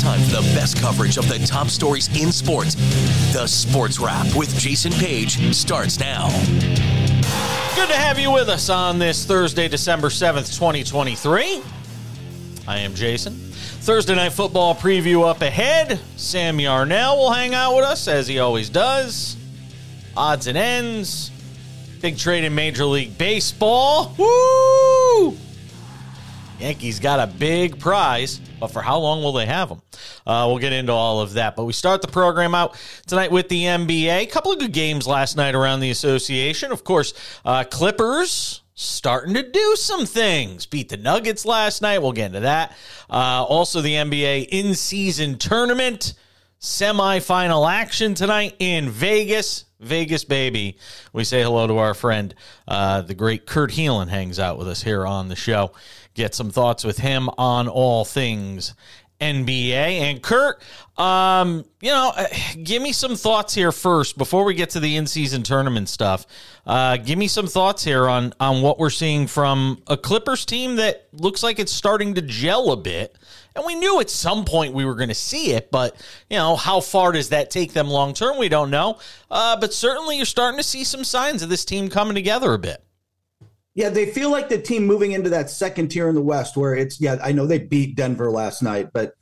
time for the best coverage of the top stories in sports. The Sports Wrap with Jason Page starts now. Good to have you with us on this Thursday, December 7th, 2023. I am Jason. Thursday night football preview up ahead. Sam Yarnell will hang out with us as he always does. Odds and ends. Big trade in Major League Baseball. Woo! Yankees got a big prize, but for how long will they have them? Uh, we'll get into all of that. But we start the program out tonight with the NBA. A couple of good games last night around the association. Of course, uh, Clippers starting to do some things. Beat the Nuggets last night. We'll get into that. Uh, also, the NBA in season tournament semifinal action tonight in Vegas. Vegas, baby. We say hello to our friend, uh, the great Kurt Helin, hangs out with us here on the show. Get some thoughts with him on all things NBA. And Kurt, um, you know, uh, give me some thoughts here first before we get to the in-season tournament stuff. Uh, give me some thoughts here on on what we're seeing from a Clippers team that looks like it's starting to gel a bit. And we knew at some point we were going to see it, but you know, how far does that take them long term? We don't know. Uh, but certainly, you're starting to see some signs of this team coming together a bit. Yeah, they feel like the team moving into that second tier in the West, where it's yeah, I know they beat Denver last night, but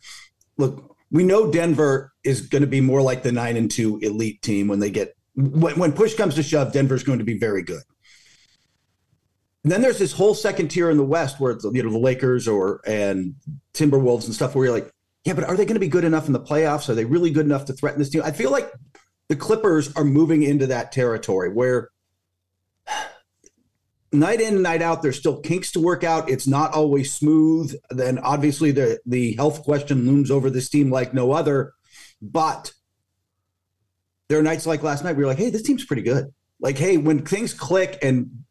look, we know Denver is going to be more like the nine and two elite team when they get when, when push comes to shove. Denver's going to be very good. And then there's this whole second tier in the West where it's you know the Lakers or and Timberwolves and stuff where you're like, yeah, but are they going to be good enough in the playoffs? Are they really good enough to threaten this team? I feel like the Clippers are moving into that territory where night in and night out there's still kinks to work out. It's not always smooth. Then obviously the the health question looms over this team like no other. But there are nights like last night where you're like hey this team's pretty good. Like hey when things click and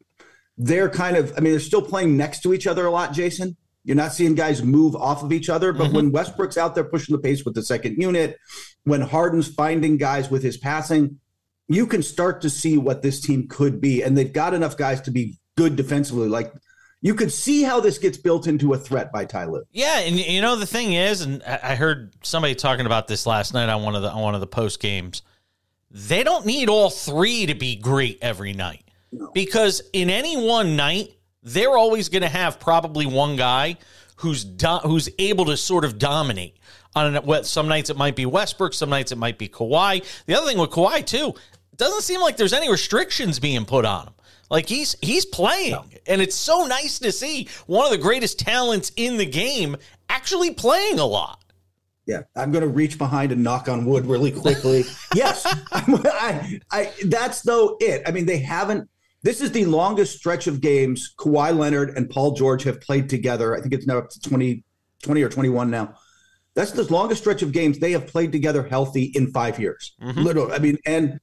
they're kind of i mean they're still playing next to each other a lot jason. You're not seeing guys move off of each other. But mm-hmm. when westbrook's out there pushing the pace with the second unit when harden's finding guys with his passing you can start to see what this team could be. And they've got enough guys to be good defensively. Like you could see how this gets built into a threat by Ty Lue. Yeah, and you know the thing is, and I heard somebody talking about this last night on one of the on one of the post games. They don't need all three to be great every night no. because in any one night, they're always going to have probably one guy who's do, who's able to sort of dominate. On some nights it might be Westbrook, some nights it might be Kawhi. The other thing with Kawhi too, doesn't seem like there's any restrictions being put on him. Like he's he's playing, no. and it's so nice to see one of the greatest talents in the game actually playing a lot. Yeah, I'm going to reach behind and knock on wood really quickly. yes, I, I, that's though it. I mean, they haven't. This is the longest stretch of games Kawhi Leonard and Paul George have played together. I think it's now up to 20, 20 or 21 now. That's the longest stretch of games they have played together healthy in five years. Mm-hmm. Literally, I mean, and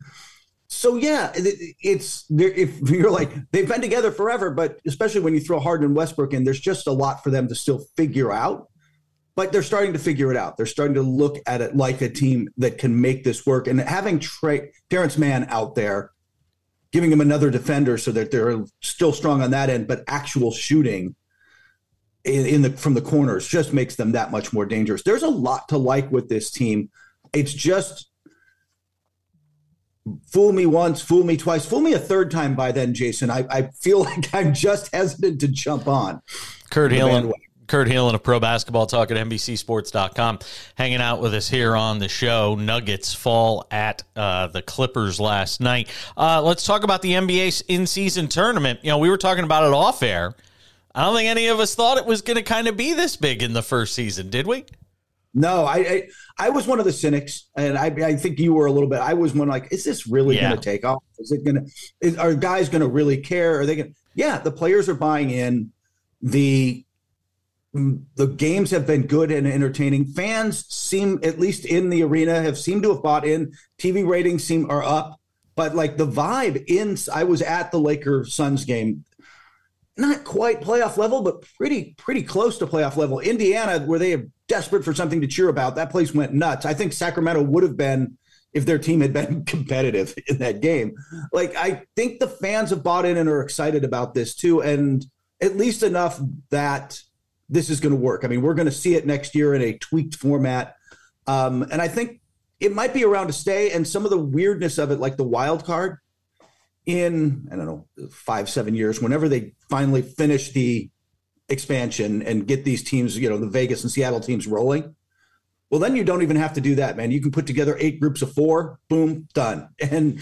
so yeah, it's if you're like they've been together forever, but especially when you throw Harden and Westbrook in, there's just a lot for them to still figure out. But they're starting to figure it out. They're starting to look at it like a team that can make this work. And having Trey, Terrence Mann out there, giving him another defender so that they're still strong on that end, but actual shooting in, in the from the corners just makes them that much more dangerous. There's a lot to like with this team. It's just fool me once, fool me twice, fool me a third time by then, Jason. I, I feel like I'm just hesitant to jump on. Kurt Helin. Kurt Helin of Pro Basketball Talk at NBCSports.com hanging out with us here on the show. Nuggets fall at uh, the Clippers last night. Uh, let's talk about the NBA in season tournament. You know, we were talking about it off air. I don't think any of us thought it was going to kind of be this big in the first season, did we? No, I, I, I was one of the cynics, and I I think you were a little bit. I was one like, is this really yeah. going to take off? Is it going to? Are guys going to really care? Are they going? Yeah, the players are buying in. The mm, the games have been good and entertaining. Fans seem, at least in the arena, have seemed to have bought in. TV ratings seem are up, but like the vibe in. I was at the Lakers Suns game not quite playoff level, but pretty pretty close to playoff level. Indiana, where they are desperate for something to cheer about, that place went nuts. I think Sacramento would have been if their team had been competitive in that game. Like I think the fans have bought in and are excited about this too, and at least enough that this is going to work. I mean, we're going to see it next year in a tweaked format. Um, and I think it might be around to stay. And some of the weirdness of it, like the wild card, in I don't know five seven years, whenever they finally finish the expansion and get these teams, you know, the Vegas and Seattle teams rolling. Well, then you don't even have to do that, man. You can put together eight groups of four, boom, done. And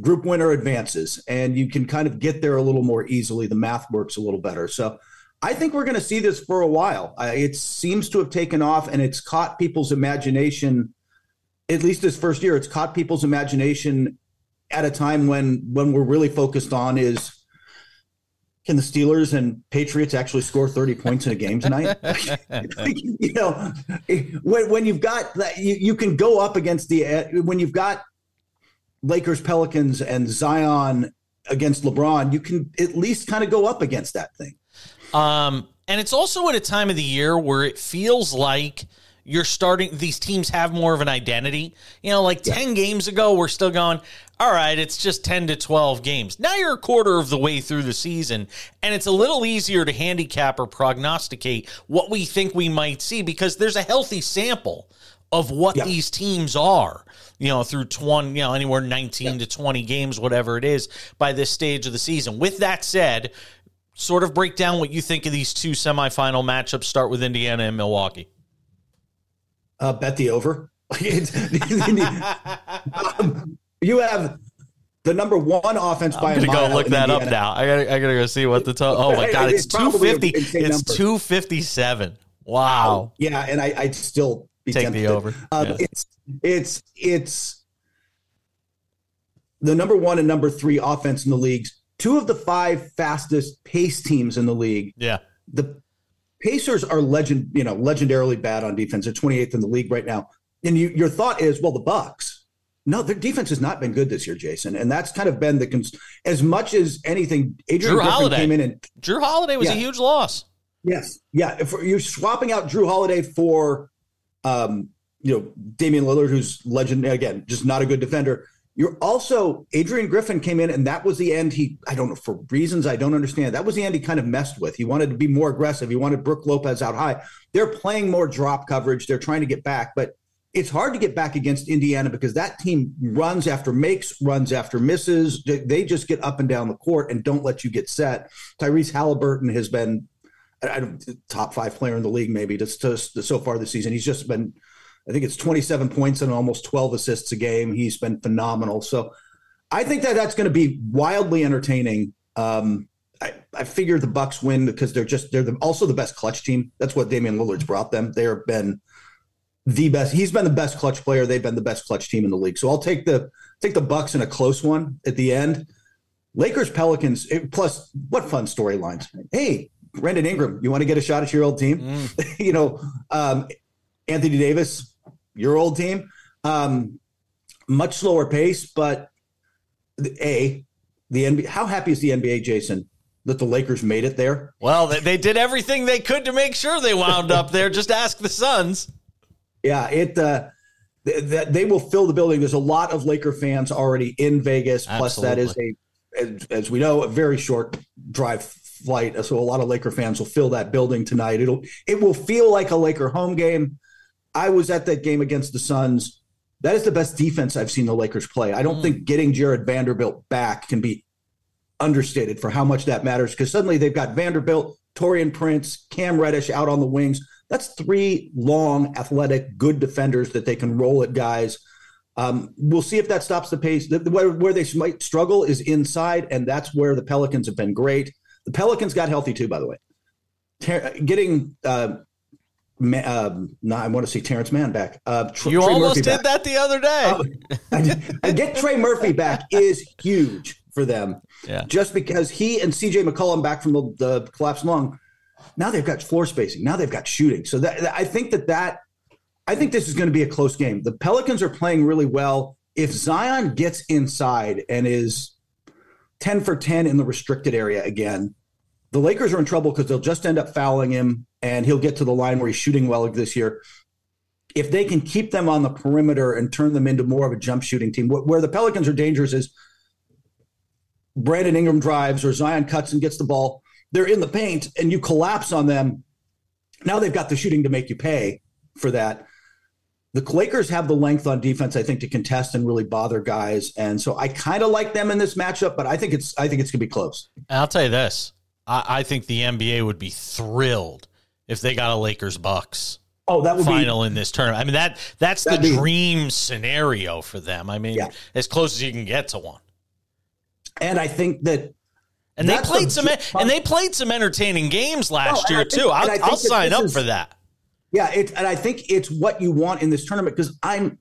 group winner advances, and you can kind of get there a little more easily. The math works a little better. So I think we're going to see this for a while. it seems to have taken off, and it's caught people's imagination. At least this first year, it's caught people's imagination at a time when when we're really focused on is can the Steelers and Patriots actually score 30 points in a game tonight? you know, when, when you've got that, you, you can go up against the, when you've got Lakers, Pelicans, and Zion against LeBron, you can at least kind of go up against that thing. Um, and it's also at a time of the year where it feels like you're starting these teams have more of an identity. You know, like yeah. 10 games ago, we're still going, all right, it's just 10 to 12 games. Now you're a quarter of the way through the season, and it's a little easier to handicap or prognosticate what we think we might see because there's a healthy sample of what yeah. these teams are, you know, through 20, you know, anywhere 19 yeah. to 20 games, whatever it is, by this stage of the season. With that said, sort of break down what you think of these two semifinal matchups. Start with Indiana and Milwaukee. Uh, bet the over. um, you have the number one offense by I'm gonna go look that Indiana. up now. I gotta, I gotta go see what the total. Oh my god, it's, it's two fifty. It's two fifty seven. Wow. Yeah, and I, I'd still be take tempted. the over. Um, yeah. It's it's it's the number one and number three offense in the leagues. Two of the five fastest pace teams in the league. Yeah. The Pacers are legend, you know, legendarily bad on defense. They're 28th in the league right now. And you, your thought is, well, the Bucks. No, their defense has not been good this year, Jason, and that's kind of been the cons- as much as anything. Adrian Jrue Holiday came in and Jrue Holiday was yeah. a huge loss. Yes, yeah. If you're swapping out Jrue Holiday for, um, you know, Damian Lillard, who's legend again, just not a good defender. You're also Adrian Griffin came in, and that was the end. He, I don't know, for reasons I don't understand. That was the end he kind of messed with. He wanted to be more aggressive. He wanted Brook Lopez out high. They're playing more drop coverage. They're trying to get back, but it's hard to get back against Indiana because that team runs after makes, runs after misses. They just get up and down the court and don't let you get set. Tyrese Halliburton has been a top five player in the league, maybe just, just so far this season. He's just been I think it's 27 points and almost 12 assists a game. He's been phenomenal. So I think that that's going to be wildly entertaining. Um, I, I figure the Bucks win because they're just they're the, also the best clutch team. That's what Damian Lillard's brought them. They have been the best. He's been the best clutch player. They've been the best clutch team in the league. So I'll take the take the Bucks in a close one at the end. Lakers Pelicans plus what fun storylines. Hey, Brandon Ingram, you want to get a shot at your old team? Mm. you know, um, Anthony Davis, your old team. Um, much slower pace, but a the NBA. How happy is the NBA, Jason, that the Lakers made it there? Well, they, they did everything they could to make sure they wound up there. Just ask the Suns. Yeah, it. Uh, that they will fill the building. There's a lot of Laker fans already in Vegas. Plus, that is a, as, as we know, a very short drive flight. So a lot of Laker fans will fill that building tonight. It'll it will feel like a Laker home game. I was at that game against the Suns. That is the best defense I've seen the Lakers play. I don't mm. think getting Jared Vanderbilt back can be understated for how much that matters because suddenly they've got Vanderbilt, Taurean Prince, Cam Reddish out on the wings. That's three long, athletic, good defenders that they can roll at guys. Um, we'll see if that stops the pace. Where, where they might struggle is inside, and that's where the Pelicans have been great. The Pelicans got healthy too, by the way. Ter- getting uh, um, no, I want to see Terrence Mann back. Uh, Tr- you Trey almost Murphy did back. that the other day. Uh, I get Trey Murphy back is huge for them. Yeah. Just because he and CJ McCollum back from the, the collapsed lung, now they've got floor spacing. Now they've got shooting. So that, I think that that I think this is going to be a close game. The Pelicans are playing really well. If Zion gets inside and is 10 for 10 in the restricted area again, the Lakers are in trouble because they'll just end up fouling him and he'll get to the line where he's shooting well this year. If they can keep them on the perimeter and turn them into more of a jump shooting team, where the Pelicans are dangerous is Brandon Ingram drives or Zion cuts and gets the ball. They're in the paint and you collapse on them. Now they've got the shooting to make you pay for that. the Lakers have the length on defense, I think, to contest and really bother guys. And so I kind of like them in this matchup, but I think it's I think it's gonna be close. I'll tell you this. I, I think the NBA would be thrilled if they got a Lakers Bucks Oh, that would final be in this tournament. I mean that that's the be- dream scenario for them. I mean, Yeah. as close as you can get to one. and I think that And they played the- some and they played some entertaining games oh, last and I year think- too. I'll, I'll sign up is- for that. Yeah, it, and I think it's what you want in this tournament because I'm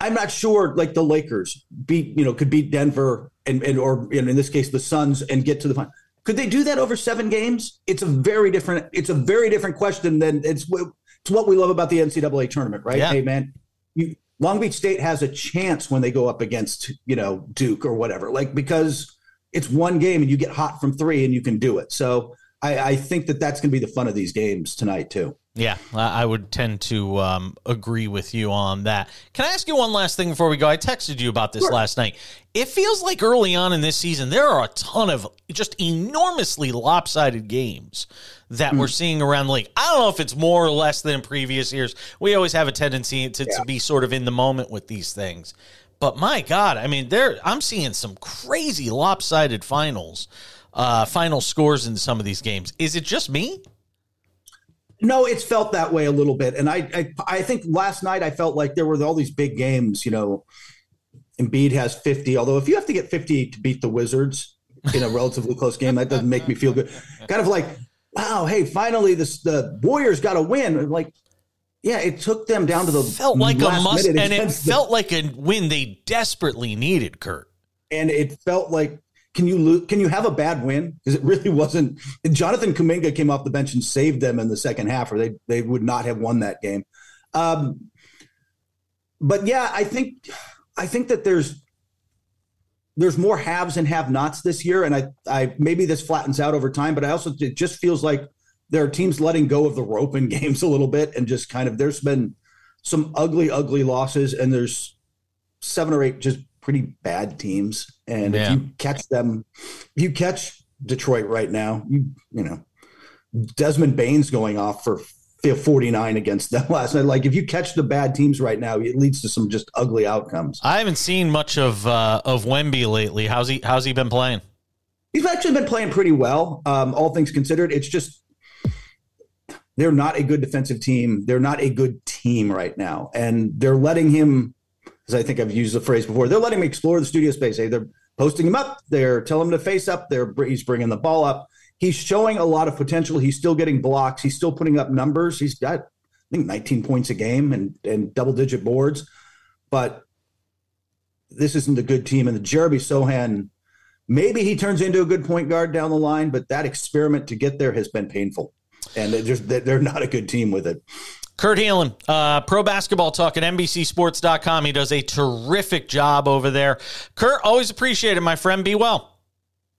I'm not sure like the Lakers beat you know could beat Denver and, and or in this case the Suns and get to the final. Could they do that over seven games? It's a very different it's a very different question than it's it's what we love about the NCAA tournament, right? Yeah. Hey man, you Long Beach State has a chance when they go up against you know Duke or whatever, like because it's one game and you get hot from three and you can do it. So I, I think that that's going to be the fun of these games tonight too. Yeah, I would tend to um, agree with you on that. Can I ask you one last thing before we go? I texted you about this Sure. last night. It feels like early on in this season, there are a ton of just enormously lopsided games that Hmm. we're seeing around the league. I don't know if it's more or less than in previous years. We always have a tendency to, to be sort of in the moment with these things. But my God, I mean, there I'm seeing some crazy lopsided finals, uh, final scores in some of these games. Is it just me? No, it's felt that way a little bit, and I, I, I think last night I felt like there were all these big games. You know, Embiid has fifty. Although if you have to get fifty to beat the Wizards in a relatively close game, that doesn't make me feel good. Kind of like, wow, hey, finally this the Warriors got a win. Like, yeah, it took them down to the felt like a must, and it felt like a win they desperately needed. Kurt, and it felt like can you lose, can you have a bad win? Because it really wasn't jonathan kuminga came off the bench and saved them in the second half or they they would not have won that game. Um, but yeah i think i think that there's there's more haves and have nots this year and i i maybe this flattens out over time but i also it just feels like there are teams letting go of the rope in games a little bit and just kind of there's been some ugly ugly losses and there's seven or eight just pretty bad teams. And Yeah. if you catch them, if you catch Detroit right now, you you know, Desmond Bane's going off for 49 against them last night. Like if you catch the bad teams right now, it leads to some just ugly outcomes. I haven't seen much of uh, of Wemby lately. How's he How's he been playing? He's actually been playing pretty well, um, all things considered. It's just they're not a good defensive team. They're not a good team right now, and they're letting him. As I think I've used the phrase before, they're letting him explore the studio space. Hey, they're posting him up. They're telling him to face up. They're he's bringing the ball up. He's showing a lot of potential. He's still getting blocks. He's still putting up numbers. He's got I think 19 points a game and and double digit boards, but this isn't a good team. And the Jeremy Sochan maybe he turns into a good point guard down the line, but that experiment to get there has been painful, and they're just they're not a good team with it. Kurt Helin, uh, pro basketball talk at NBCSports.com. He does a terrific job over there. Kurt, always appreciate it, my friend. Be well.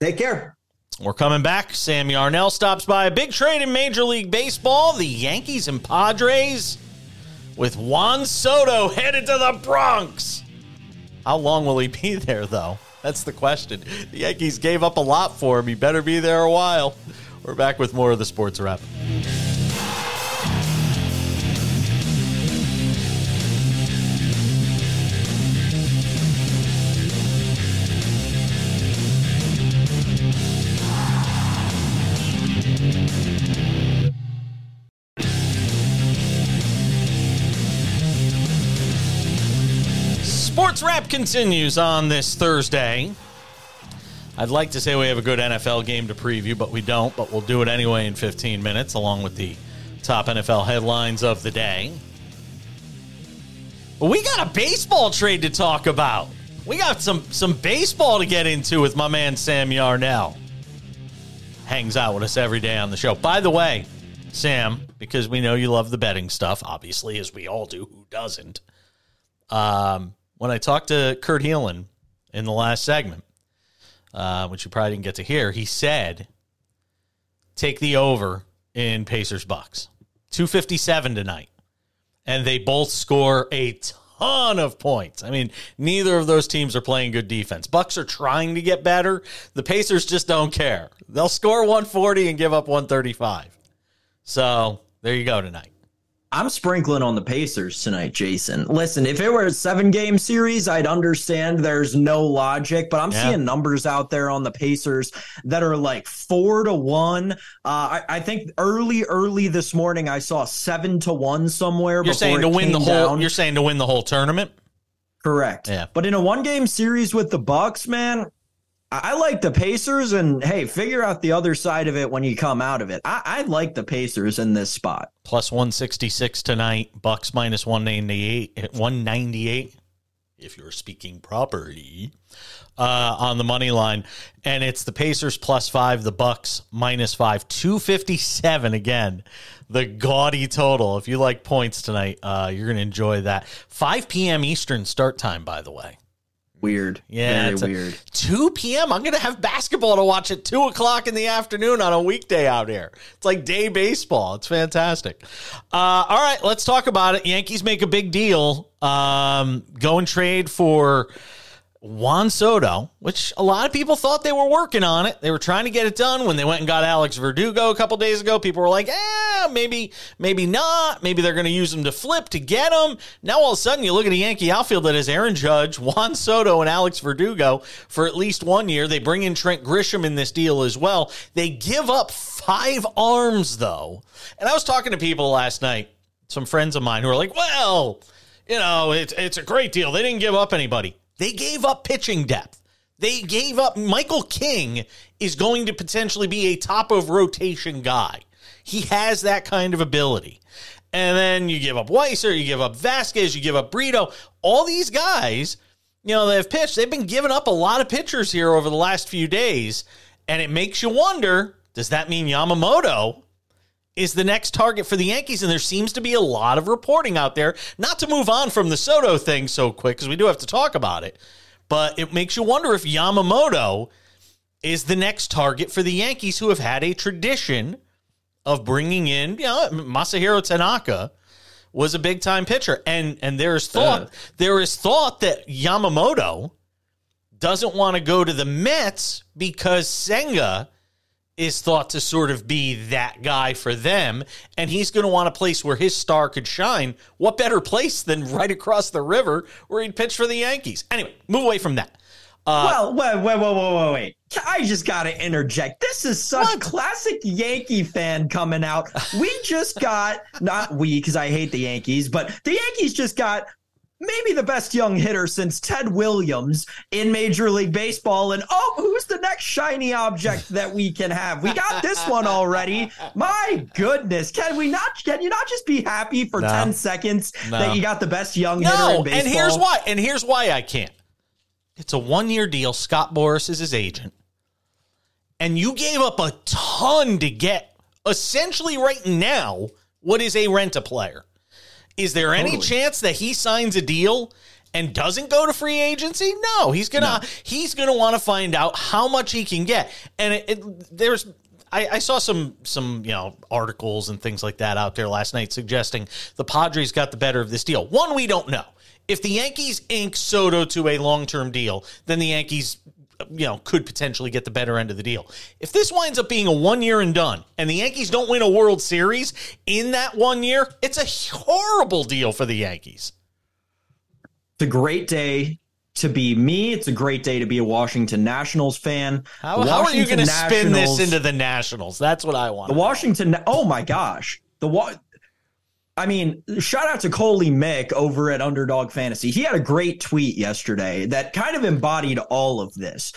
Take care. We're coming back. Sam Yarnell stops by a big trade in Major League Baseball. The Yankees and Padres with Juan Soto headed to the Bronx. How long will he be there, though? That's the question. The Yankees gave up a lot for him. He better be there a while. We're back with more of the sports wrap. Continues on this Thursday. I'd like to say we have a good NFL game to preview, but we don't. But we'll do it anyway in 15 minutes, along with the top NFL headlines of the day. We got a baseball trade to talk about. We got some some baseball to get into with my man Sam Yarnell. Hangs out with us every day on the show. By the way, Sam, because we know you love the betting stuff, obviously, as we all do. Who doesn't? Um, when I talked to Kurt Helin in the last segment, uh, which you probably didn't get to hear, he said, take the over in Pacers Bucks. 257 tonight. And they both score a ton of points. I mean, neither of those teams are playing good defense. Bucks are trying to get better. The Pacers just don't care. They'll score 140 and give up 135. So there you go tonight. I'm sprinkling on the Pacers tonight, Jason. Listen, if it were a seven game series, I'd understand there's no logic, but I'm yeah. seeing numbers out there on the Pacers that are like four to one. Uh, I, I, think early, early this morning, I saw seven to one somewhere. You're saying to win the whole. Down. You're saying to win the whole tournament. Correct. Yeah. But in a one game series with the Bucks, man, I like the Pacers, and hey, figure out the other side of it when you come out of it. I, I like the Pacers in this spot. Plus 166 tonight, Bucks minus 198, 198 if you're speaking properly, uh, on the money line. And it's the Pacers plus five, the Bucks minus five, 257 again. The gaudy total. If you like points tonight, uh, you're going to enjoy that. 5 p.m. Eastern start time, by the way. Weird. Yeah, Very weird. 2 p.m. I'm going to have basketball to watch at 2 o'clock in the afternoon on a weekday out here. It's like day baseball. It's fantastic. Uh, all right, let's talk about it. Yankees make a big deal. Um, go and trade for Juan Soto, which a lot of people thought they were working on it. They were trying to get it done when they went and got Alex Verdugo a couple days ago. People were like, "Eh, maybe, maybe not. Maybe they're going to use him to flip to get him." Now all of a sudden, you look at a Yankee outfield that has Aaron Judge, Juan Soto, and Alex Verdugo for at least one year. They bring in Trent Grisham in this deal as well. They give up five arms though, and I was talking to people last night, some friends of mine who are like, "Well." You know, it's it's a great deal. They didn't give up anybody. They gave up pitching depth. They gave up. Michael King is going to potentially be a top of rotation guy. He has that kind of ability. And then you give up Weisser, you give up Vasquez, you give up Brito. All these guys, you know, they have pitched. They've been giving up a lot of pitchers here over the last few days. And it makes you wonder does that mean Yamamoto is the next target for the Yankees. And there seems to be a lot of reporting out there. Not to move on from the Soto thing so quick, because we do have to talk about it, but it makes you wonder if Yamamoto is the next target for the Yankees, who have had a tradition of bringing in, you know, Masahiro Tanaka was a big time pitcher. And and there is thought uh. there is thought that Yamamoto doesn't want to go to the Mets because Senga is thought to sort of be that guy for them, and he's going to want a place where his star could shine. What better place than right across the river where he'd pitch for the Yankees? Anyway, move away from that. Uh, well, wait, wait, wait, wait, wait, wait. I just got to interject. This is such what? classic Yankee fan coming out. We just got, not we, because I hate the Yankees, but the Yankees just got maybe the best young hitter since Ted Williams in Major League Baseball. And oh, who's the next shiny object that we can have? We got this one already. My goodness, can we not? Can you not just be happy for no. ten seconds no. that you got the best young no, hitter in baseball? And here's why. And here's why I can't. It's a one year deal. Scott Boras is his agent. And you gave up a ton to get essentially right now what is a rent a player. Is there totally. any chance that he signs a deal and doesn't go to free agency? No, he's gonna no. he's gonna want to find out how much he can get. And it, it, there's I, I, saw some some you know articles and things like that out there last night suggesting the Padres got the better of this deal. One, we don't know. If the Yankees ink Soto to a long term deal, then the Yankees you know, could potentially get the better end of the deal. If this winds up being a one year and done, and the Yankees don't win a World Series in that one year, it's a horrible deal for the Yankees. It's a great day to be me. It's a great day to be a Washington Nationals fan. How, how are you going to spin this into the Nationals? That's what I want. The Washington. Oh my gosh, the I mean, shout out to Coley Mick over at Underdog Fantasy. He had a great tweet yesterday that kind of embodied all of this.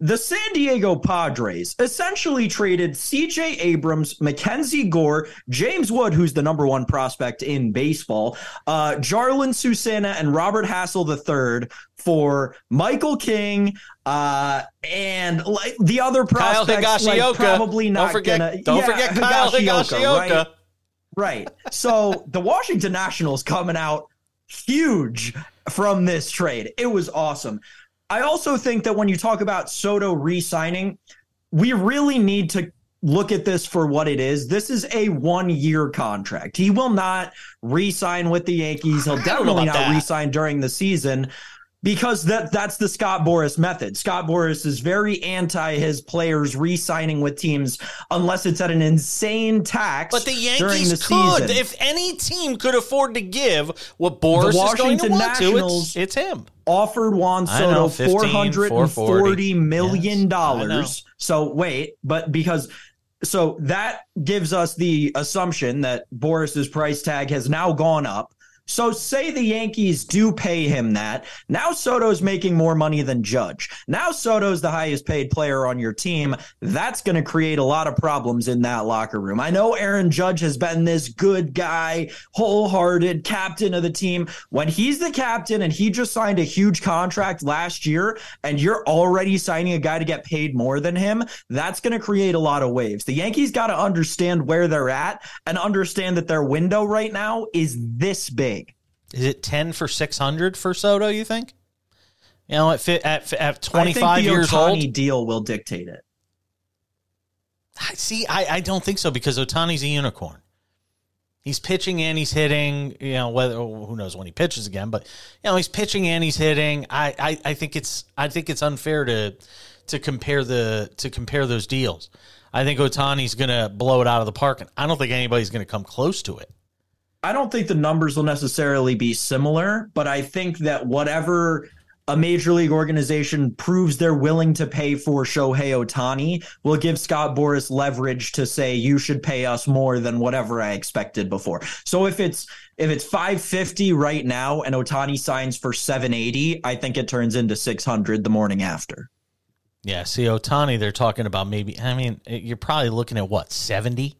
The San Diego Padres essentially traded CJ Abrams, Mackenzie Gore, James Wood, who's the number one prospect in baseball, uh, Jarlin Susana, and Robert Hassell III for Michael King, uh, and like the other prospects, Kyle like, probably not don't forget, gonna. Don't yeah, forget Kyle Higashioka. Higashioka. Right? Right. So the Washington Nationals coming out huge from this trade. It was awesome. I also think that when you talk about Soto re signing, we really need to look at this for what it is. This is a one year contract. He will not re sign with the Yankees. He'll definitely not re sign during the season because that that's the Scott Boras method. Scott Boras is very anti his players re-signing with teams unless it's at an insane tax. But the during Yankees the could. season. If any team could afford to give what Boras The is going to Washington want to, it's, Nationals- it's him. offered Juan I know, Soto 15, four hundred and 440. Yes, dollars. So wait, but because so that gives us the assumption that Boras's price tag has now gone up. So say the Yankees do pay him that. Now Soto's making more money than Judge. Now Soto's the highest paid player on your team. That's going to create a lot of problems in that locker room. I know Aaron Judge has been this good guy, wholehearted captain of the team. When he's the captain and he just signed a huge contract last year and you're already signing a guy to get paid more than him, that's going to create a lot of waves. The Yankees got to understand where they're at and understand that their window right now is this big. Is it 10 for 600 for Soto, you think? You know, at, at, at I think 25 the years Ohtani old? deal will dictate it. I- See, I, I don't think so because Ohtani's a unicorn. He's pitching and he's hitting. You know whether oh, who knows when he pitches again, but you know he's pitching and he's hitting. I, I, I think it's I think it's unfair to to compare the to compare those deals. I think Ohtani's going to blow it out of the park, and I don't think anybody's going to come close to it. I don't think the numbers will necessarily be similar, but I think that whatever a major league organization proves they're willing to pay for Shohei Ohtani will give Scott Boras leverage to say you should pay us more than whatever I expected before. So if it's if it's 550 right now and Ohtani signs for 780, I think it turns into 600 the morning after. Yeah, see Ohtani, they're talking about maybe. I mean, you're probably looking at what seventy.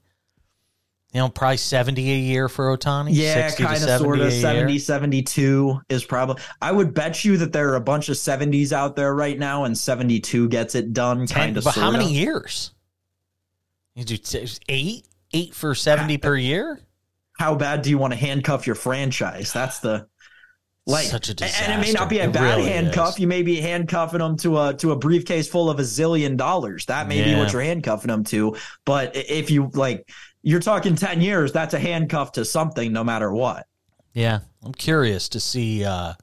You know, probably seventy a year for Ohtani. Yeah, kind of 70 sort of a year. 70 72 is probably I would bet you that there are a bunch of 70s out there right now and 72 gets it done kind of but how many years? You do eight, eight for seventy per year. How bad do you want to handcuff your franchise? That's the like Such a and it may not be a. It bad really handcuff. is. You may be handcuffing them to a to a briefcase full of a zillion dollars. That may be what you're handcuffing them to. But if you like you're talking 10 years, that's a handcuff to something no matter what. Yeah, I'm curious to see uh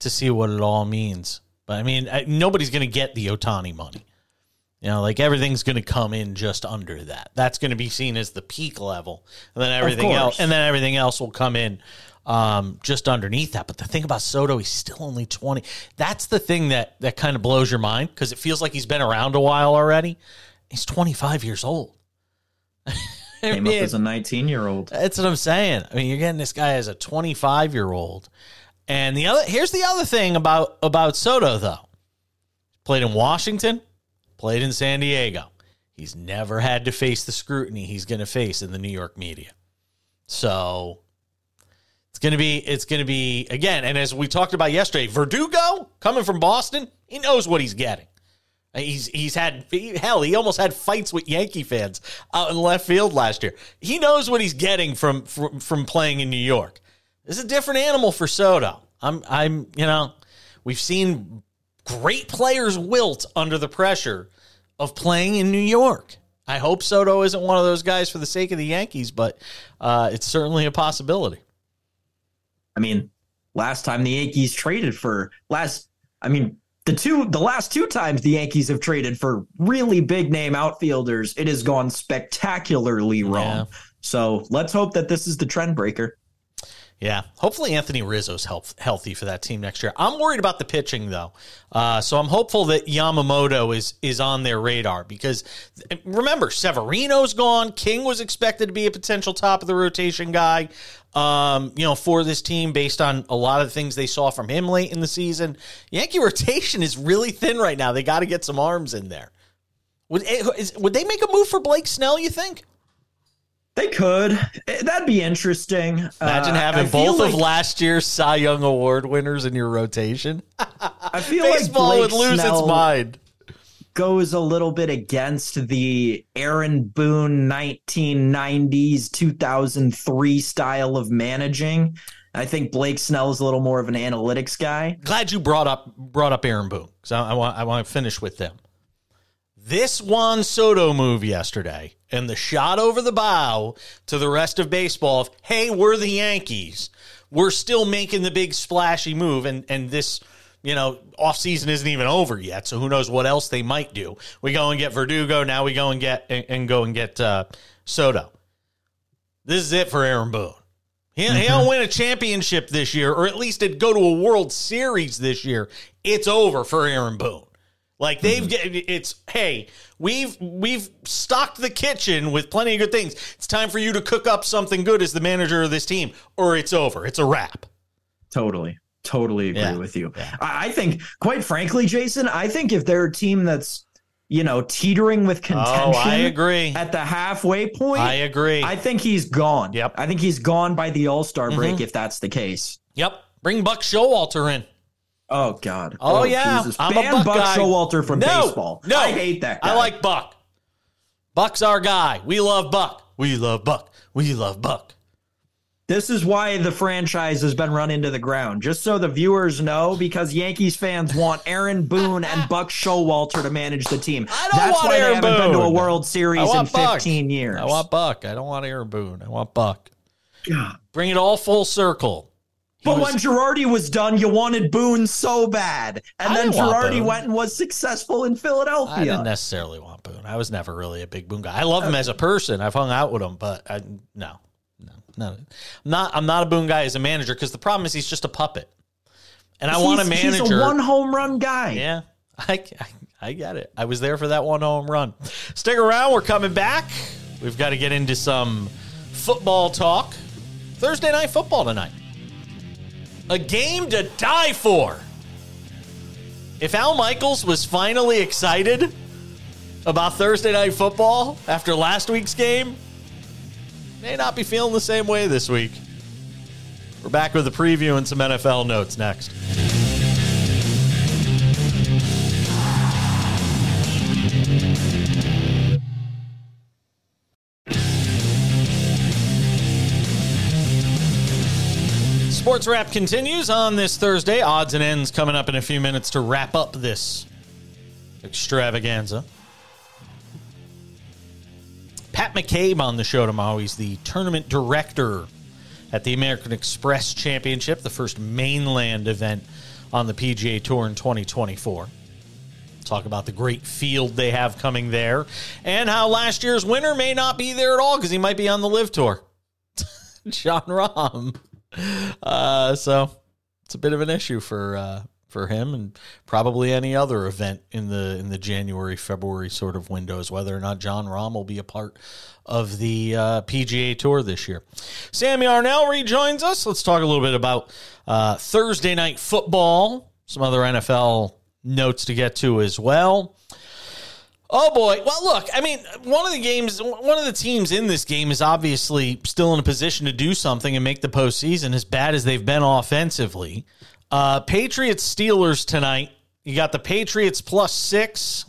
to see what it all means. But I mean, I, nobody's going to get the Ohtani money. You know, like everything's going to come in just under that. That's going to be seen as the peak level, and then everything else, and then everything else will come in um, just underneath that. But the thing about Soto, he's still only twenty. That's the thing that that kind of blows your mind because it feels like he's been around a while already. He's twenty five years old. Came mean, up as a 19 year old. that's what I'm saying. I mean, you're getting this guy as a 25 year old, and the other here's the other thing about about Soto though. Played in Washington, played in San Diego. He's never had to face the scrutiny he's going to face in the New York media. So it's to be it's to be again. And as we talked about yesterday, Verdugo coming from Boston, he knows what he's getting. He's he's had hell. He almost had fights with Yankee fans out in left field last year. He knows what he's getting from from, from playing in New York. This is a different animal for Soto. I'm I'm you know we've seen great players wilt under the pressure of playing in New York. I hope Soto isn't one of those guys for the sake of the Yankees, but uh, it's certainly a possibility. I mean, last time the Yankees traded for last, I mean, the two, the last two times the Yankees have traded for really big name outfielders, it has gone spectacularly wrong. Yeah. So let's hope that this is the trend breaker. Yeah, hopefully Anthony Rizzo's health, healthy for that team next year. I'm worried about the pitching though, uh, so I'm hopeful that Yamamoto is is on their radar because remember Severino's gone. King was expected to be a potential top of the rotation guy, um, you know, for this team based on a lot of the things they saw from him late in the season. Yankee rotation is really thin right now. They got to get some arms in there. Would is, would they make a move for Blake Snell? You think? They could. Eh, That'd be interesting. Imagine Uh, having feel both of last year's Cy Young Award winners in your rotation. I feel Baseball like would lose Snell its mind. Goes a little bit against the Aaron Boone 1990s 2003 style of managing. I think Blake Snell is a little more of an analytics guy. Glad you brought up brought up Aaron Boone because I, I want I want to finish with them. This Juan Soto move yesterday and the shot over the bow to the rest of baseball of, hey, we're the Yankees. We're still making the big splashy move. And, and this, you know, offseason isn't even over yet. So who knows what else they might do. We go and get Verdugo. Now we go and get and, and go and get uh, Soto. This is it for Aaron Boone. He, mm-hmm. He'll win a championship this year, or at least it go to a World Series this year. It's over for Aaron Boone. Like they've mm-hmm. it's hey, we've we've stocked the kitchen with plenty of good things. It's time for you to cook up something good as the manager of this team, or it's over. It's a wrap. Totally. Totally agree yeah. with you. Yeah. I, I think, quite frankly, Jason, I think if they're a team that's you know, teetering with contention. Oh, I agree. At the halfway point, I agree. I think he's gone. Yep. I think he's gone by the All Star break mm-hmm. if that's the case. Yep. Bring Buck Showalter in. Oh God. Oh, oh yeah. Jesus. I'm Ban a Buck, Buck guy. Showalter from no, baseball. No, I hate that. Guy. I like Buck. Buck's our guy. We love Buck. We love Buck. We love Buck. This is why the franchise has been run into the ground. Just so the viewers know, because Yankees fans want Aaron Boone and Buck Showalter to manage the team. I don't That's why Aaron they haven't Boone. been to a World Series in 15 Buck. years. I want Buck. I don't want Aaron Boone. I want Buck. God. Bring it all full circle. But was, when Girardi was done, you wanted Boone so bad, and I then Girardi went and was successful in Philadelphia. I didn't necessarily want Boone. I was never really a big Boone guy. I love him as a person. I've hung out with him, but I, no, no, no, not. I'm not a Boone guy as a manager because the problem is he's just a puppet, and I want a manager. He's a one home run guy. Yeah, I, I, I get it. I was there for that one home run. Stick around. We're coming back. We've got to get into some football talk. Thursday night football tonight a game to die for. If Al Michaels was finally excited about Thursday night football after last week's game, may not be feeling the same way this week. We're back with a preview and some NFL notes next. Sports Wrap continues on this Thursday. Odds and ends coming up in a few minutes to wrap up this extravaganza. Pat McCabe on the show tomorrow. He's the tournament director at the American Express Championship, the first mainland event on the PGA Tour in 2024. Talk about the great field they have coming there and how last year's winner may not be there at all because he might be on the LIV Tour. Jon Rahm uh, so it's a bit of an issue for uh, for him and probably any other event in the in the January February sort of windows. Whether or not Jon Rahm will be a part of the uh, PGA Tour this year. Sam Yarnell rejoins us. Let's talk a little bit about uh, Thursday night football. Some other NFL notes to get to as well. Oh boy. Well, look, I mean, one of the games, one of the teams in this game is obviously still in a position to do something and make the postseason as bad as they've been offensively. Uh, Patriots Steelers tonight. You got the Patriots plus six,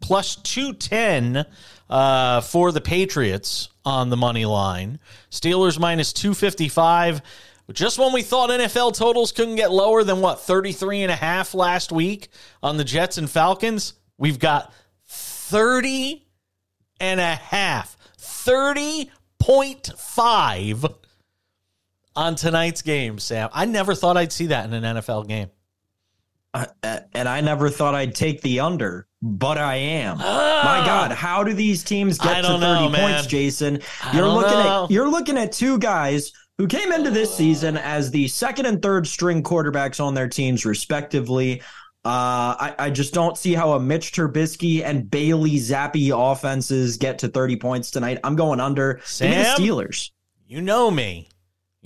plus 210 uh, for the Patriots on the money line. Steelers minus 255. Just when we thought NFL totals couldn't get lower than what, 33 and a half last week on the Jets and Falcons, we've got 30 and a half. 30.5 on tonight's game, Sam. I never thought I'd see that in an NFL game. Uh, and I never thought I'd take the under, but I am. Ah, My God, how do these teams get to 30 know, points, Jason? You're looking know. at you're looking at two guys who came into this season as the second and third string quarterbacks on their teams, respectively. Uh, I, I, just don't see how a Mitch Trubisky and Bailey Zappe offenses get to 30 points tonight. I'm going under. Sam, the Steelers. You know me.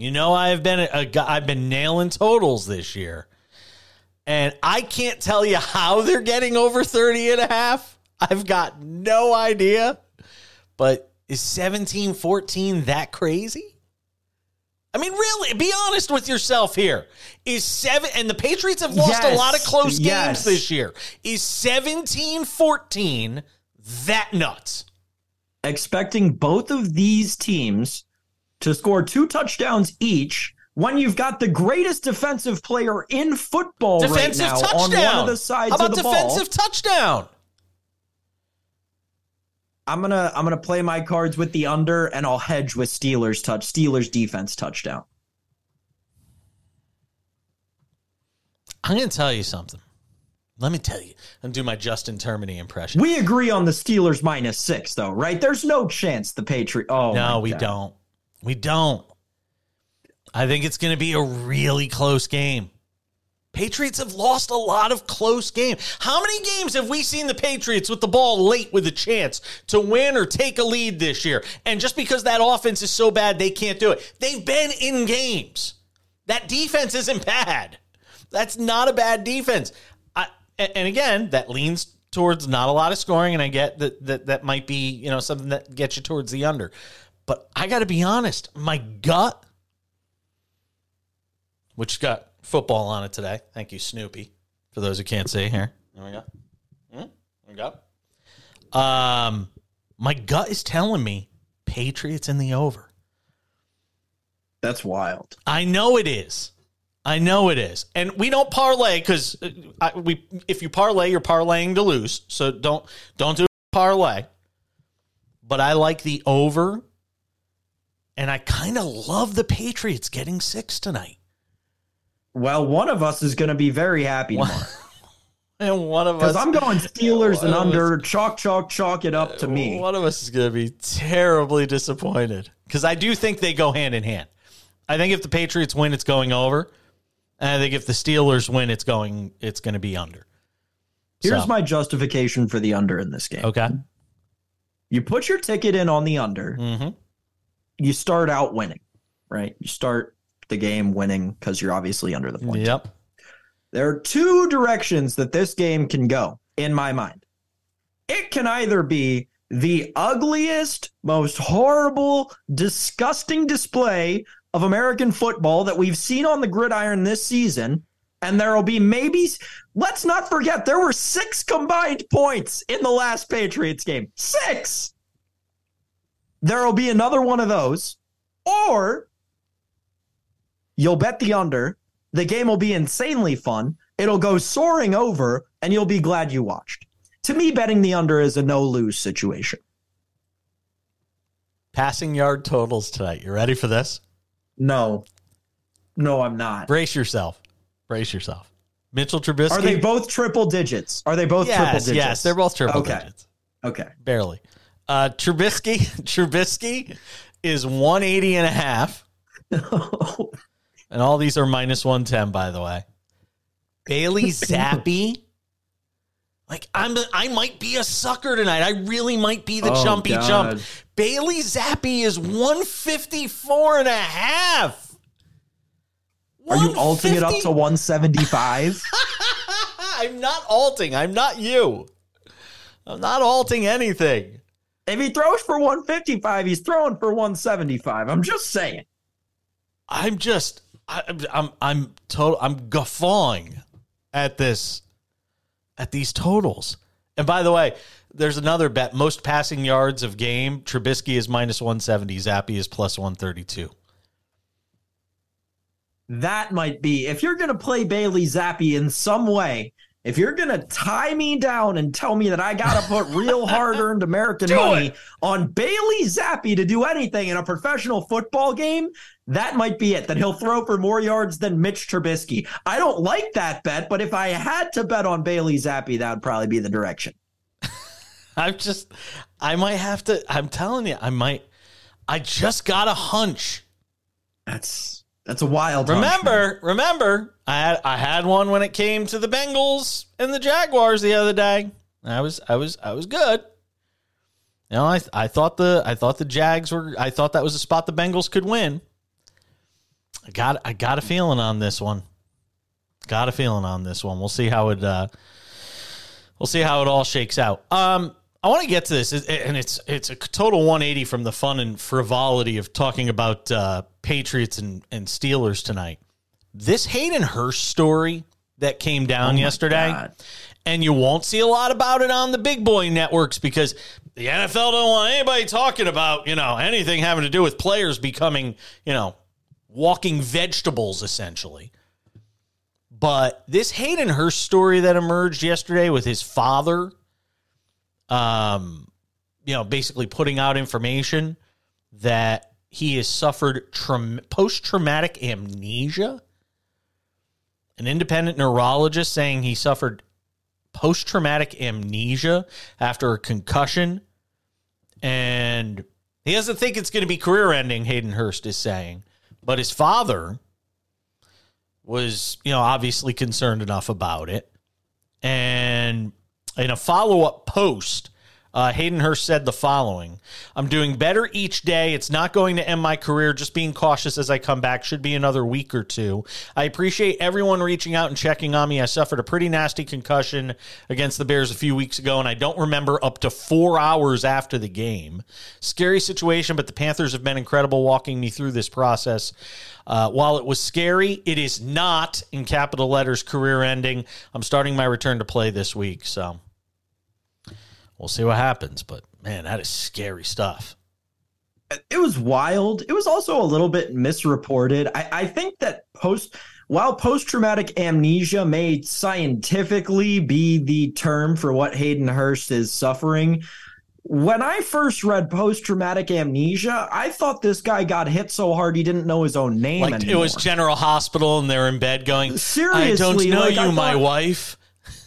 You know I've been a, a, I've been nailing totals this year. And I can't tell you how they're getting over 30 and a half. I've got no idea. But is 17 14 that crazy? I mean, really, be honest with yourself here. Is seven, and the Patriots have lost yes, a lot of close games yes. this year. Is 17 14 that nuts? Expecting both of these teams to score two touchdowns each when you've got the greatest defensive player in football defensive right now touchdown. on one of the sides How about of the defensive ball. touchdown? I'm gonna I'm gonna play my cards with the under, and I'll hedge with Steelers touch Steelers defense touchdown. I'm going to tell you something. Let me tell you. and do my Justin Termini impression. We agree on the Steelers minus six, though, right? There's no chance the Patriots. Oh no, we God. don't. We don't. I think it's going to be a really close game. Patriots have lost a lot of close games. How many games have we seen the Patriots with the ball late with a chance to win or take a lead this year? And just because that offense is so bad, they can't do it. They've been in games. That defense isn't bad. That's not a bad defense. I, and again, that leans towards not a lot of scoring, and I get that that that might be you know something that gets you towards the under. But I got to be honest, my gut, which got football on it today. Thank you, Snoopy. For those who can't see here, there we go. Hmm? There we go. Um, my gut is telling me Patriots in the over. That's wild. I know it is. I know it is, and we don't parlay because we. If you parlay, you're parlaying to lose. So don't don't do parlay. But I like the over, and I kind of love the Patriots getting six tonight. Well, one of us is going to be very happy tomorrow And one of us. because us, I'm going Steelers and of us- under. Chalk, chalk, chalk it up to me. One of us is going to be terribly disappointed because I do think they go hand in hand. I think if the Patriots win, it's going over. And I think if the Steelers win, it's going it's going to be under. Here's So, my justification for the under in this game. okay. You put your ticket in on the under. hmm You start out winning, right? You start the game winning because you're obviously under the point. Yep. There are two directions that this game can go in my mind. It can either be the ugliest, most horrible, disgusting display of American football that we've seen on the gridiron this season. And there will be maybe, let's not forget, there were six combined points in the last Patriots game. Six. There will be another one of those. Or you'll bet the under. The game will be insanely fun. It'll go soaring over, and you'll be glad you watched. To me, betting the under is a no lose situation. Passing yard totals tonight. You ready for this? No. No, I'm not. Brace yourself. Brace yourself. Mitchell Trubisky. Are they both triple digits? Are they both triple digits? yes, they're both triple Okay. digits. Okay. Barely. Uh, Trubisky, Trubisky is 180 and a half. And all these are minus 110, by the way. Bailey Zappe. Like I'm I might be a sucker tonight. I really might be the Oh, jumpy God. jump. Bailey Zappe is 154 and a half. Are you alting it up to 175? I'm not alting. I'm not you. I'm not alting anything. If he throws for 155, he's throwing for 175. I'm just saying. I'm just I, I'm I'm total I'm guffawing at this at these totals. And by the way, there's another bet. Most passing yards of game. Trubisky is minus 170. Zappe is plus 132. That might be if you're going to play Bailey Zappe in some way. If you're going to tie me down and tell me that I got to put real hard earned American Do money it. on Bailey Zappe to do anything in a professional football game, that might be it. That he'll throw for more yards than Mitch Trubisky. I don't like that bet, but if I had to bet on Bailey Zappe, that would probably be the direction. I'm just I might have to I'm telling you, I might I just got a hunch. That's that's a wild. hunch. Remember, remember, I had I had one when it came to the Bengals and the Jaguars the other day. I was I was I was good. You know, I I thought the I thought the Jags were I thought that was a spot the Bengals could win. I got I got a feeling on this one. Got a feeling on this one. We'll see how it uh we'll see how it all shakes out. Um I want to get to this, and it's it's a total 180 from the fun and frivolity of talking about uh, Patriots and, and Steelers tonight. This Hayden Hurst story that came down Oh yesterday, God. and you won't see a lot about it on the big boy networks because the NFL don't want anybody talking about you know anything having to do with players becoming you know walking vegetables essentially. But this Hayden Hurst story that emerged yesterday with his father, um, you know, basically putting out information that he has suffered tra- post traumatic amnesia. An independent neurologist saying he suffered post traumatic amnesia after a concussion. And he doesn't think it's going to be career ending, Hayden Hurst is saying. But his father was, you know, obviously concerned enough about it. And in a follow up post, uh, Hayden Hurst said the following I'm doing better each day. It's not going to end my career. Just being cautious as I come back. Should be another week or two. I appreciate everyone reaching out and checking on me. I suffered a pretty nasty concussion against the Bears a few weeks ago, and I don't remember up to four hours after the game. Scary situation, but the Panthers have been incredible walking me through this process. Uh, while it was scary, it is not, in capital letters, career ending. I'm starting my return to play this week, so we'll see what happens. But man, that is scary stuff. It was wild. It was also a little bit misreported. I, I think that post while post traumatic amnesia may scientifically be the term for what Hayden Hurst is suffering, when I first read post traumatic amnesia, I thought this guy got hit so hard he didn't know his own name. Like anymore. it was General Hospital, and they're in bed going, Seriously, I don't know like, you, I my wife.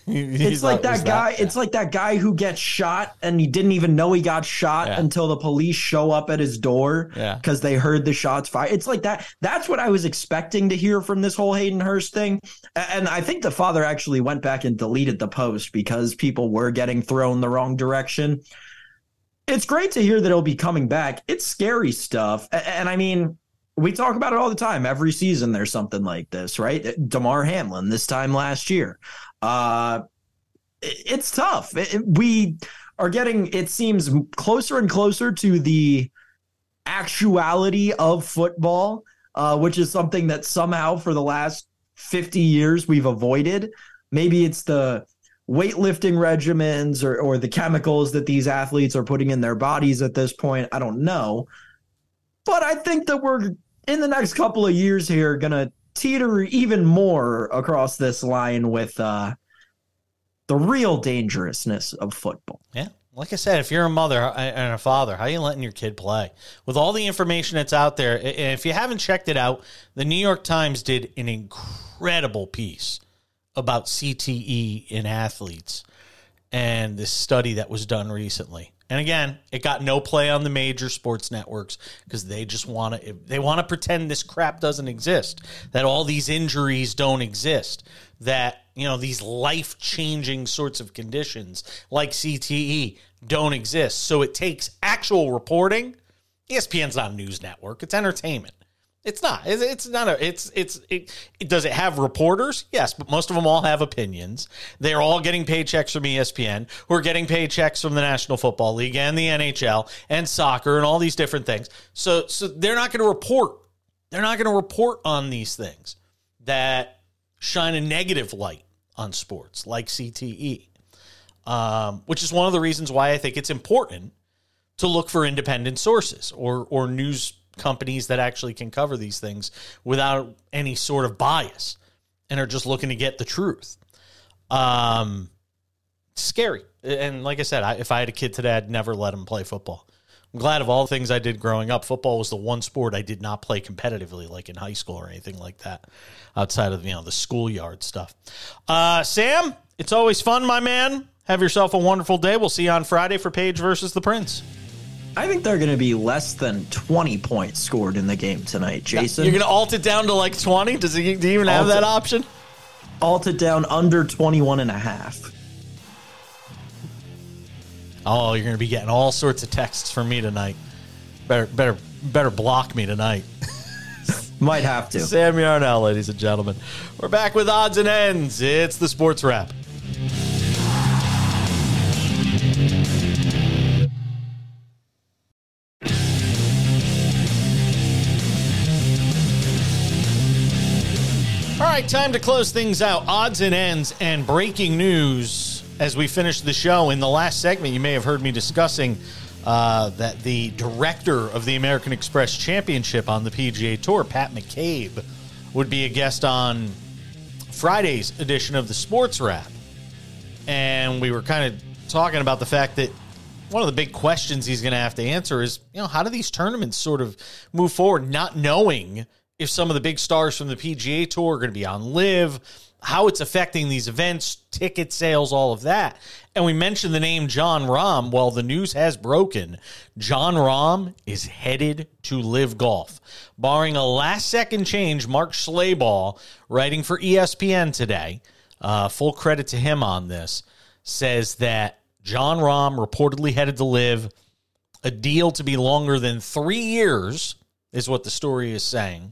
It's like that guy. It's like that guy who gets shot and he didn't even know he got shot Yeah. until the police show up at his door Yeah. because they heard the shots fired. It's like that. That's what I was expecting to hear from this whole Hayden Hurst thing. And I think the father actually went back and deleted the post because people were getting thrown the wrong direction. It's great to hear that he'll be coming back. It's scary stuff. A- And I mean, we talk about it all the time. Every season there's something like this, right? Damar Hamlin this time last year. Uh, it's tough. It- it- we are getting, it seems, closer and closer to the actuality of football, uh, which is something that somehow for the last 50 years we've avoided. Maybe it's the weightlifting regimens or, or the chemicals that these athletes are putting in their bodies at this point. I don't know. But I think that we're in the next couple of years here going to teeter even more across this line with uh, the real dangerousness of football. Yeah. Like I said, if you're a mother and a father, how are you letting your kid play? With all the information that's out there, if you haven't checked it out, the New York Times did an incredible piece about CTE in athletes and this study that was done recently. And again, it got no play on the major sports networks because they just want to they want to pretend this crap doesn't exist, that all these injuries don't exist, that you know these life-changing sorts of conditions like CTE don't exist. So it takes actual reporting. ESPN's not a news network; it's entertainment. It's not. It's, not a. It's it's. It, it does it have reporters? Yes, but most of them all have opinions. They're all getting paychecks from ESPN, who are getting paychecks from the National Football League and the NHL and soccer and all these different things. So so they're not going to report. They're not going to report on these things that shine a negative light on sports, like CTE, um, which is one of the reasons why I think it's important to look for independent sources or or news companies that actually can cover these things without any sort of bias and are just looking to get the truth. Um, scary. And like I said, I, if I had a kid today, I'd never let him play football. I'm glad of all the things I did growing up. Football was the one sport I did not play competitively, like in high school or anything like that, outside of you know the schoolyard stuff. Uh, Sam, it's always fun, my man. Have yourself a wonderful day. We'll see you on Friday for Page versus the Prince. I think they're going to be less than 20 points scored in the game tonight, Jason. You're going to alt it down to like 20? Does he, do you even have Alt it. that option? alt it down under 21 and a half. Oh, you're going to be getting all sorts of texts from me tonight. Better, better, better block me tonight. Might have to. Sam Yarnell, ladies and gentlemen. We're back with odds and ends. It's the sports wrap. Right, time to close things out. Odds and ends and breaking news as we finish the show. In the last segment, you may have heard me discussing uh, that the director of the American Express Championship on the PGA Tour, Pat McCabe, would be a guest on Friday's edition of the Sports Wrap. And we were kind of talking about the fact that one of the big questions he's going to have to answer is, you know, how do these tournaments sort of move forward, not knowing if some of the big stars from the PGA Tour are going to be on LIV, how it's affecting these events, ticket sales, all of that. And we mentioned the name Jon Rahm. Well, the news has broken. Jon Rahm is headed to LIV Golf. Barring a last second change, Mark Schlabach, writing for ESPN today, uh, full credit to him on this, says that Jon Rahm reportedly headed to LIV A deal to be longer than three years is what the story is saying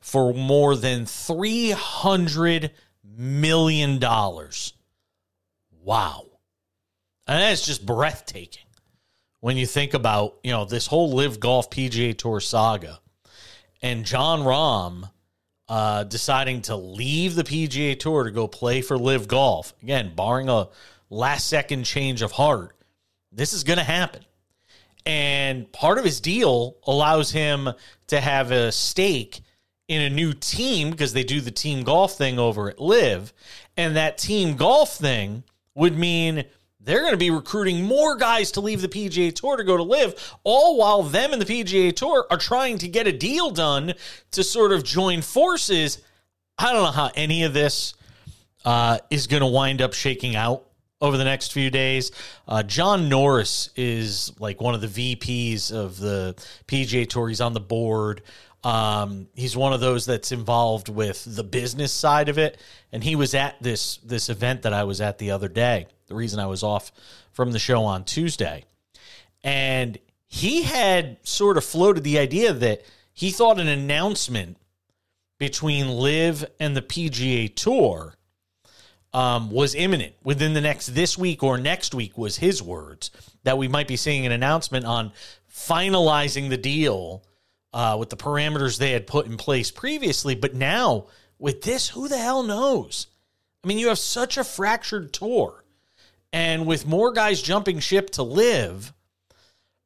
for more than 300 million dollars. Wow. And that's just breathtaking when you think about, you know, this whole LIV Golf PGA Tour saga and Jon Rahm uh, deciding to leave the PGA Tour to go play for LIV Golf. Again, barring a last second change of heart, this is going to happen. And part of his deal allows him to have a stake in a new team because they do the team golf thing over at LIV. And that team golf thing would mean they're going to be recruiting more guys to leave the PGA Tour to go to LIV, all while them and the PGA Tour are trying to get a deal done to sort of join forces. I don't know how any of this uh, is going to wind up shaking out over the next few days. Uh, John Norris is like one of the VPs of the PGA Tour. He's on the board. Um, he's one of those that's involved with the business side of it, and he was at this this event that I was at the other day. The reason I was off from the show on Tuesday, and he had sort of floated the idea that he thought an announcement between LIV and the PGA Tour um, was imminent within the next this week or next week was his words that we might be seeing an announcement on finalizing the deal uh, with the parameters they had put in place previously. But now with this, who the hell knows? I mean, you have such a fractured tour, and with more guys jumping ship to LIV,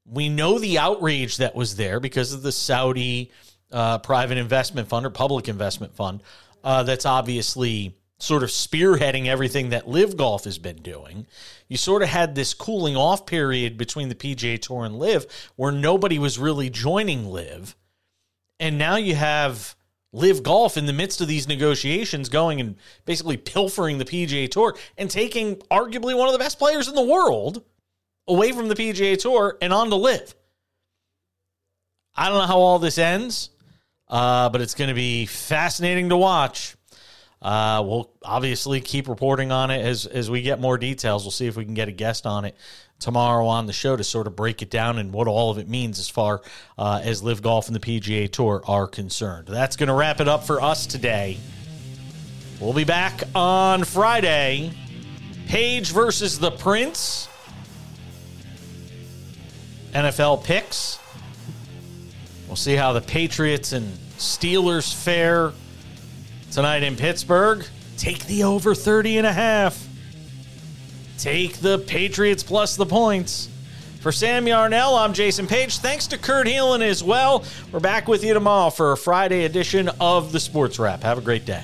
we know the outrage that was there because of the Saudi uh, private investment fund or public investment fund uh, that's obviously sort of spearheading everything that LIV Golf has been doing. You sort of had this cooling off period between the PGA Tour and LIV where nobody was really joining LIV. And now you have LIV Golf in the midst of these negotiations going and basically pilfering the PGA Tour and taking arguably one of the best players in the world away from the PGA Tour and on to LIV. I don't know how all this ends, uh, but it's going to be fascinating to watch. Uh, we'll obviously keep reporting on it as as we get more details. We'll see if we can get a guest on it tomorrow on the show to sort of break it down and what all of it means as far uh, as LIV Golf and the PGA Tour are concerned. That's going to wrap it up for us today. We'll be back on Friday. Page versus the Prince. NFL picks. We'll see how the Patriots and Steelers fare tonight in Pittsburgh. Take the over 30 and a half. Take the Patriots plus the points. For Sam Yarnell, I'm Jason Page. Thanks to Kurt Helin as well. We're back with you tomorrow for a Friday edition of the Sports Wrap. Have a great day.